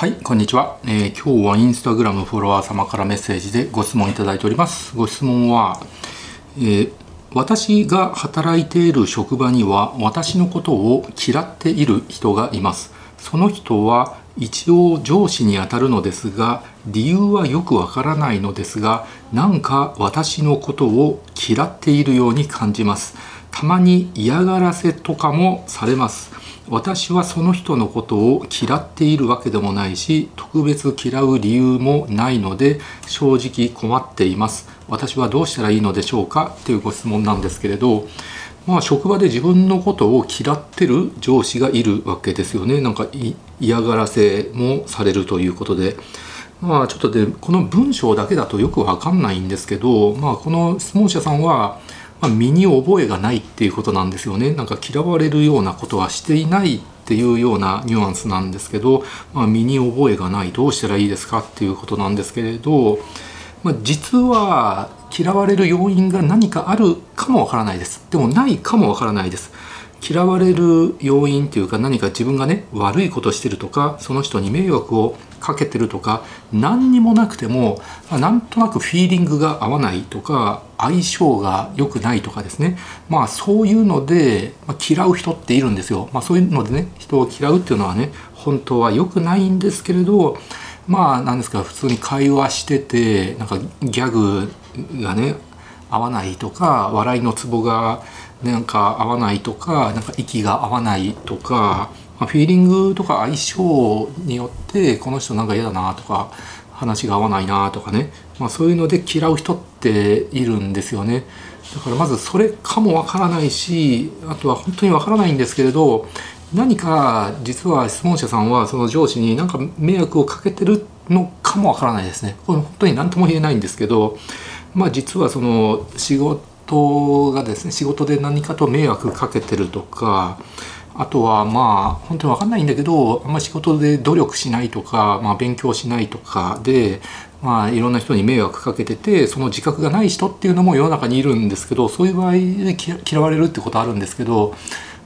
はいこんにちは、えー、今日はインスタグラムフォロワー様からメッセージでご質問いただいております。ご質問は、えー、私が働いている職場には私のことを嫌っている人がいます。その人は一応上司にあたるのですが理由はよくわからないのですがなんか私のことを嫌っているように感じます。たまに嫌がらせとかもされます。私はその人のことを嫌っているわけでもないし特別嫌う理由もないので正直困っています。私はどうしたらいいのでしょうか？っていうご質問なんですけれどまあ職場で自分のことを嫌ってる上司がいるわけですよね。なんか嫌がらせもされるということで。まあちょっとでこの文章だけだとよくわかんないんですけどまあこの質問者さんはまあ、身に覚えがないっていうことなんですよね。なんか嫌われるようなことはしていないっていうようなニュアンスなんですけど、まあ、身に覚えがないどうしたらいいですかっていうことなんですけれど、まあ、実は嫌われる要因が何かあるかもわからないです。でもないかもわからないです。嫌われる要因っていうか何か自分がね悪いことしてるとかその人に迷惑をかけてるとか何にもなくても、ま、なんとなくフィーリングが合わないとか相性が良くないとかですねまあそういうので、ま、嫌う人っているんですよ。まあ、そういうのでね人を嫌うっていうのはね本当は良くないんですけれどまあ何ですか普通に会話しててなんかギャグがね合わないとか笑いのツボがなんか合わないとかなんか息が合わないとか、まあ、フィーリングとか相性によってこの人なんか嫌だなとか話が合わないなとかね、まあ、そういうので嫌う人っているんですよね。だからまずそれかもわからないしあとは本当にわからないんですけれど何か実は質問者さんはその上司に何か迷惑をかけてるのかもわからないですね。これ本当に何とも言えないんですけどまあ実はその仕事がですね仕事で何かと迷惑かけてるとかあとはまあ本当に分かんないんだけどあんま仕事で努力しないとか、まあ、勉強しないとかで、まあ、いろんな人に迷惑かけててその自覚がない人っていうのも世の中にいるんですけどそういう場合で嫌われるってことあるんですけど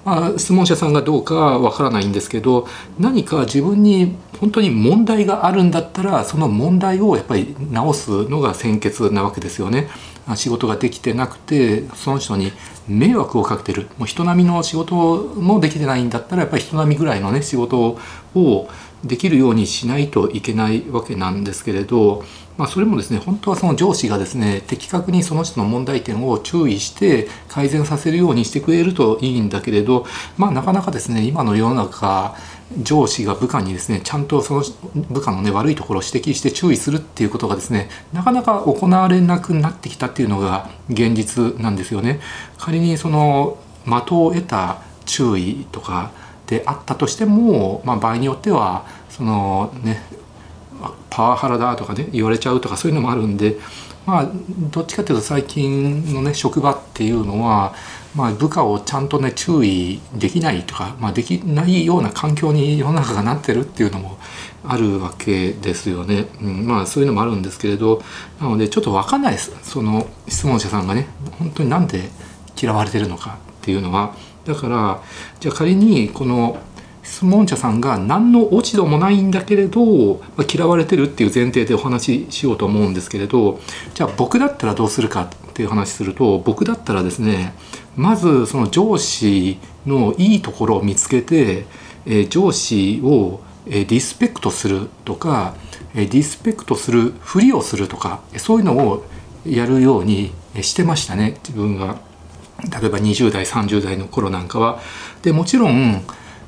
あ、質問者さんがどうかわからないんですけど何か自分に本当に問題があるんだったらその問題をやっぱり直すのが先決なわけですよね。仕事ができてなくてその人に迷惑をかけてるもう人並みの仕事もできてないんだったらやっぱり人並みぐらいのね仕事をできるようにしないといけないわけなんですけれどまあ、それもですね本当はその上司がですね的確にその人の問題点を注意して改善させるようにしてくれるといいんだけれど、まあ、なかなかですね今の世の中上司が部下にですねちゃんとその部下のね悪いところを指摘して注意するっていうことがですねなかなか行われなくなってきたっていうのが現実なんですよね。仮にその的を得た注意とかであったとしても、まあ、場合によってはそのねパワハラだとかね言われちゃうとかそういうのもあるんでまあどっちかっていうと最近のね職場っていうのは、まあ、部下をちゃんとね注意できないとか、まあ、できないような環境に世の中がなってるっていうのもあるわけですよね、うん、まあそういうのもあるんですけれどなのでちょっと分かんないですその質問者さんがね本当になんで嫌われてるのかっていうのはだからじゃあ仮にこの質問者さんが何の落ち度もないんだけれど、ま、嫌われてるっていう前提でお話ししようと思うんですけれどじゃあ僕だったらどうするかっていう話すると僕だったらですねまずその上司のいいところを見つけて、え、上司をリスペクトするとかリスペクトするふりをするとかそういうのをやるようにしてましたね自分が例えば20代30代の頃なんかは。でもちろん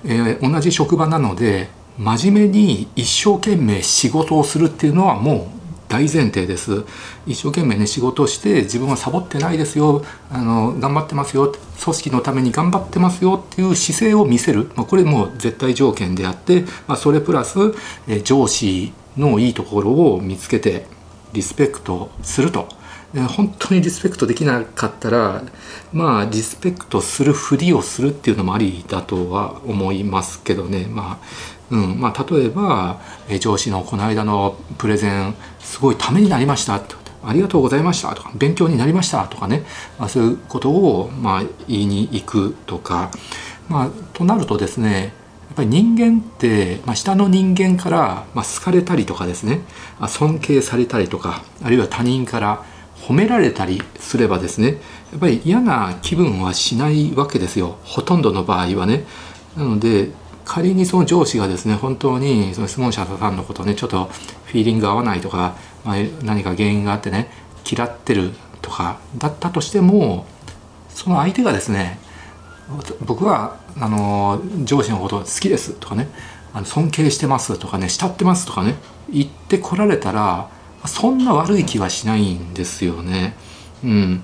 えー、同じ職場なので真面目に一生懸命仕事をするっていうのはもう大前提です。一生懸命ね仕事をして自分はサボってないですよ。あの頑張ってますよ。組織のために頑張ってますよっていう姿勢を見せる、まあ、これも絶対条件であって、まあ、それプラス、え上司のいいところを見つけてリスペクトすると。本当にリスペクトできなかったらまあリスペクトするふりをするっていうのもありだとは思いますけどね。まあうん。まあ、例えば上司のこの間のプレゼンすごいためになりましたありがとうございましたとか勉強になりましたとかね、まあ、そういうことをまあ言いに行くとか、まあ、となるとですねやっぱり人間って、まあ、下の人間から、まあ、好かれたりとかですね。尊敬されたりとかあるいは他人から褒められたりすればですねやっぱり嫌な気分はしないわけですよほとんどの場合はね。なので仮にその上司がですね本当にその質問者さんのことをねちょっとフィーリング合わないとか、まあ、何か原因があってね嫌ってるとかだったとしてもその相手がですね僕はあの上司のこと好きですとかねあの尊敬してますとかね慕ってますとかね言ってこられたらそんな悪い気はしないんですよね。うん、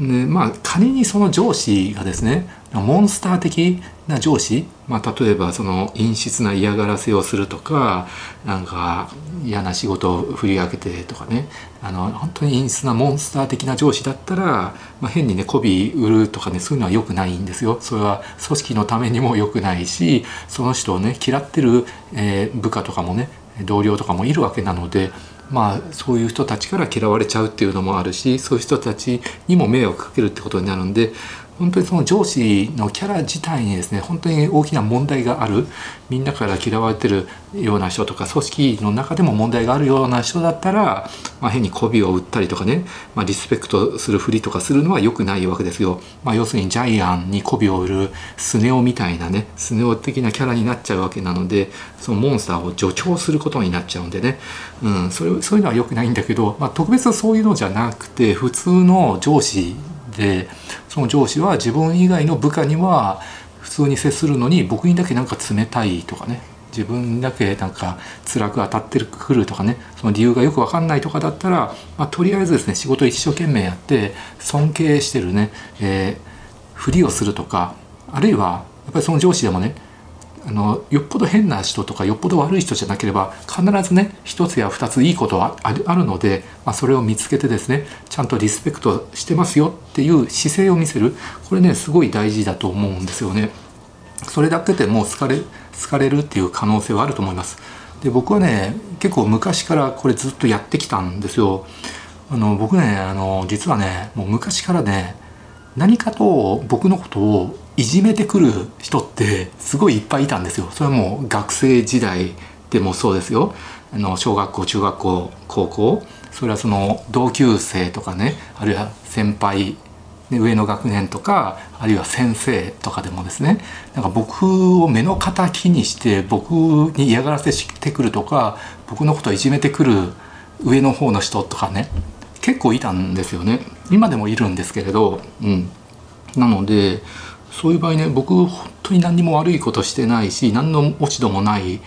でまあ仮にその上司がですねモンスター的な上司、まあ、例えばその陰湿な嫌がらせをするとかなんか嫌な仕事を振り分けてとかねあの本当に陰湿なモンスター的な上司だったら、まあ、変にね媚び売るとかねそういうのは良くないんですよ。それは組織のためにも良くないしその人をね嫌ってる、えー、部下とかもね同僚とかもいるわけなのでまあそういう人たちから嫌われちゃうっていうのもあるしそういう人たちにも迷惑かけるってことになるんで本当にその上司のキャラ自体にですね本当に大きな問題があるみんなから嫌われてるような人とか組織の中でも問題があるような人だったら、まあ、変に媚びを売ったりとかね、まあ、リスペクトするふりとかするのは良くないわけですよ。まあ、要するにジャイアンに媚びを売るスネ夫みたいなねスネ夫的なキャラになっちゃうわけなのでそのモンスターを助長することになっちゃうんでね、うん、それそういうのは良くないんだけど、まあ、特別そういうのじゃなくて普通の上司でその上司は自分以外の部下には普通に接するのに僕にだけなんか冷たいとかね自分だけなんか辛く当たってくるとかねその理由がよく分かんないとかだったら、まあ、とりあえずですね仕事一生懸命やって尊敬してるね、えー、ふりをするとかあるいはやっぱりその上司でもねあのよっぽど変な人とかよっぽど悪い人じゃなければ必ずね一つや二ついいことはあるので、まあ、それを見つけてですねちゃんとリスペクトしてますよっていう姿勢を見せるこれねすごい大事だと思うんですよね。それだけでもう好かれ好かれるっていう可能性はあると思います。で僕はね結構昔からこれずっとやってきたんですよ。あの僕ねあの実はねもう昔からね何かと僕のことをいじめてくる人ってすごいいっぱいいたんですよ。それはもう学生時代でもそうですよ。あの小学校中学校高校。それはその同級生とかねあるいは先輩上の学年とかあるいは先生とかでもですね。なんか僕を目の敵にして僕に嫌がらせしてくるとか僕のことをいじめてくる上の方の人とかね結構いたんですよね。今でもいるんですけれど、うん、なのでそういう場合ね僕本当に何にも悪いことしてないし何の落ち度もない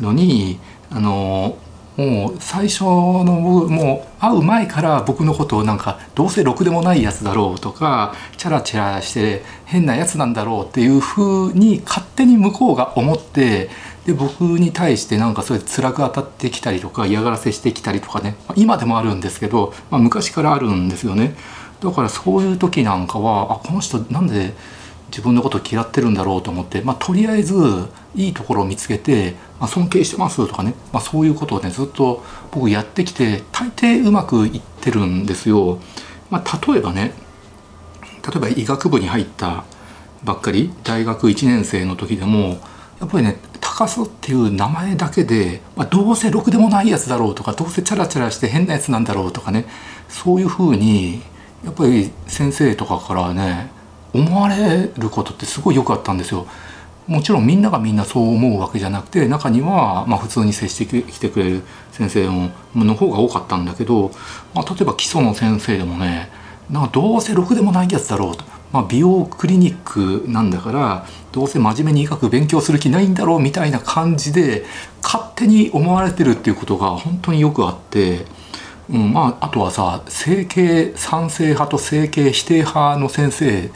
のにあのもう最初のもう会う前から僕のことをなんかどうせろくでもないやつだろうとかチャラチャラして変なやつなんだろうっていうふうに勝手に向こうが思ってで僕に対してなんかそれ辛く当たってきたりとか嫌がらせしてきたりとかね今でもあるんですけど、まあ、昔からあるんですよね。だからそういう時なんかはあこの人なんで自分のこと嫌ってるんだろうと思って、まあ、とりあえずいいところを見つけて、まあ、尊敬してますとかね、まあ、そういうことをねずっと僕やってきて大抵うまくいってるんですよ。まあ、例えばね例えば医学部に入ったばっかり大学1年生の時でもやっぱりね高須っていう名前だけで、まあ、どうせろくでもないやつだろうとかどうせチャラチャラして変なやつなんだろうとかねそういうふうにやっぱり先生とかからね思われることってすごいよくあったんですよ。もちろんみんながみんなそう思うわけじゃなくて中にはまあ普通に接してきてくれる先生の方が多かったんだけど、まあ、例えば基礎の先生でもねなんかどうせろくでもないやつだろうと、まあ、美容クリニックなんだからどうせ真面目に医学勉強する気ないんだろうみたいな感じで勝手に思われてるっていうことが本当によくあって。うん、まああとはさ整形賛成派と整形否定派の先生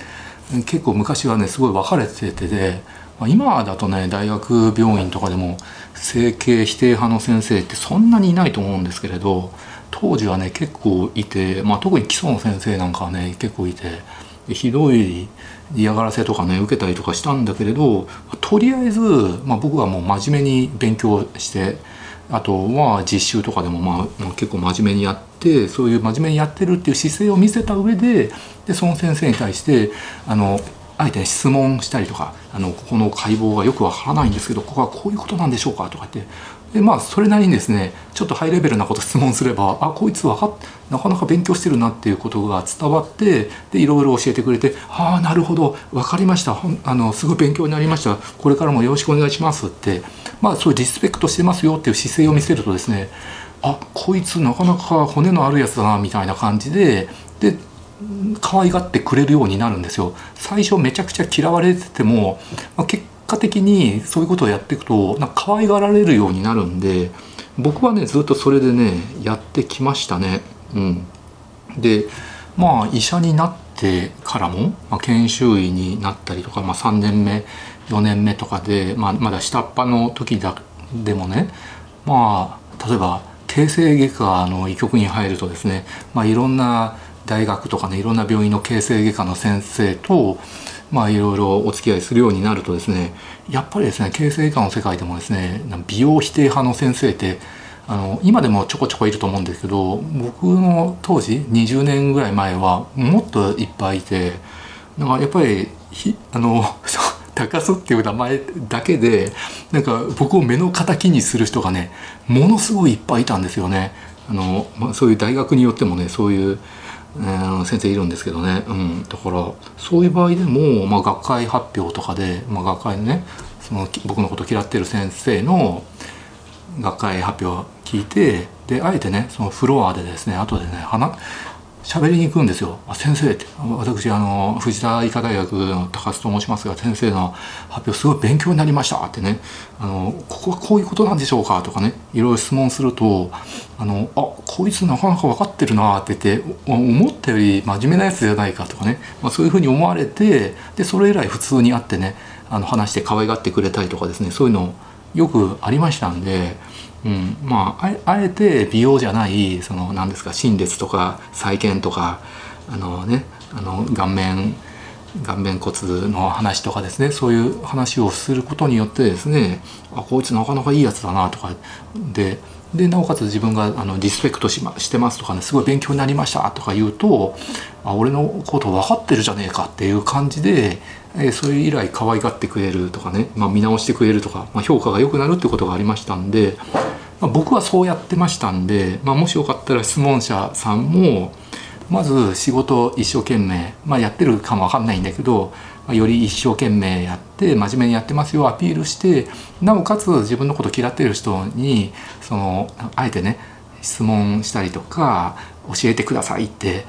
結構昔はねすごい分かれててで、まあ、今だとね大学病院とかでも整形否定派の先生ってそんなにいないと思うんですけれど当時はね結構いて、まあ、特に基礎の先生なんかはね結構いてひどい嫌がらせとかね受けたりとかしたんだけれどとりあえず、まあ、僕はもう真面目に勉強してあとは実習とかでもまあ結構真面目にやってそういう真面目にやってるっていう姿勢を見せた上ででその先生に対してあのあえて、質問したりとかあのここの解剖がよくわからないんですけどここはこういうことなんでしょうかとかってでまあそれなりにですねちょっとハイレベルなこと質問すればあこいつわかなかなか勉強してるなっていうことが伝わってでいろいろ教えてくれてああなるほど分かりました。あのすごい勉強になりました。これからもよろしくお願いしますって。まあそういうリスペクトしてますよっていう姿勢を見せるとですねあこいつなかなか骨のあるやつだなみたいな感じでで可愛がってくれるようになるんですよ。最初めちゃくちゃ嫌われてても、まあ、結果的にそういうことをやっていくとなんか可愛がられるようになるんで僕はねずっとそれでねやってきましたね。うん、でまあ医者になってからも、まあ、研修医になったりとか、まあ、3年目4年目とかで、まあ、まだ下っ端の時だでもねまあ例えば形成外科の医局に入るとですね、まあ、いろんな大学とかねいろんな病院の形成外科の先生とまあいろいろお付き合いするようになるとですねやっぱりですね形成外科の世界でもですね美容否定派の先生ってあの今でもちょこちょこいると思うんですけど僕の当時20年ぐらい前はもっといっぱいいてなんかやっぱりあの 高須っていう名前だけでなんか僕を目の敵にする人がねものすごいいっぱいいたんですよね。あのまあ、そういう大学によってもねそういうえー、先生いるんですけどね、うん、だからそういう場合でも、まあ、学会発表とかで、まあ、学会のねその僕のこと嫌ってる先生の学会発表を聞いてであえてねそのフロアでですね後でね喋りに行くんですよ「あ先生」って。私あの藤田医科大学の高須と申しますが先生の発表すごい勉強になりました。ってね。あのここはこういうことなんでしょうかとかね。いろいろ質問するとあのあこいつなかなか分かってるな。って言って思ったより真面目なやつじゃないかとかね、まあ、そういうふうに思われてでそれ以来普通に会ってねあの話して可愛がってくれたりとかですね。そういうのをよくありましたんで。うん、まああえて美容じゃないその何ですか心列とか再建とかあのねあの顔面顔面骨の話とかですねそういう話をすることによってですねあこいつなかなかいいやつだなとかででなおかつ自分があのリスペクトし,、ま、してますとかねすごい勉強になりましたとか言うとあ俺のこと分かってるじゃねえかっていう感じで、えー、それ以来可愛がってくれるとかね、まあ、見直してくれるとか、まあ、評価が良くなるってことがありましたんでまあ、僕はそうやってましたんで、ま、もしよかったら質問者さんもまず仕事一生懸命、ま、やってるかもわかんないんだけど、より一生懸命やって真面目にやってますよアピールしてなおかつ自分のこと嫌ってる人にそのあえてね質問したりとか教えてくださいって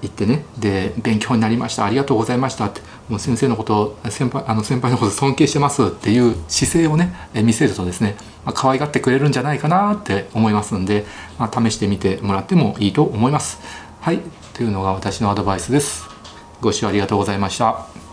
言ってねで勉強になりましたありがとうございましたってもう先生のこと先輩あの先輩のこと尊敬してますっていう姿勢をね見せるとですね、まあ、可愛がってくれるんじゃないかなって思いますんで、まあ、試してみてもらってもいいと思います。はいというのが私のアドバイスです。ご視聴ありがとうございました。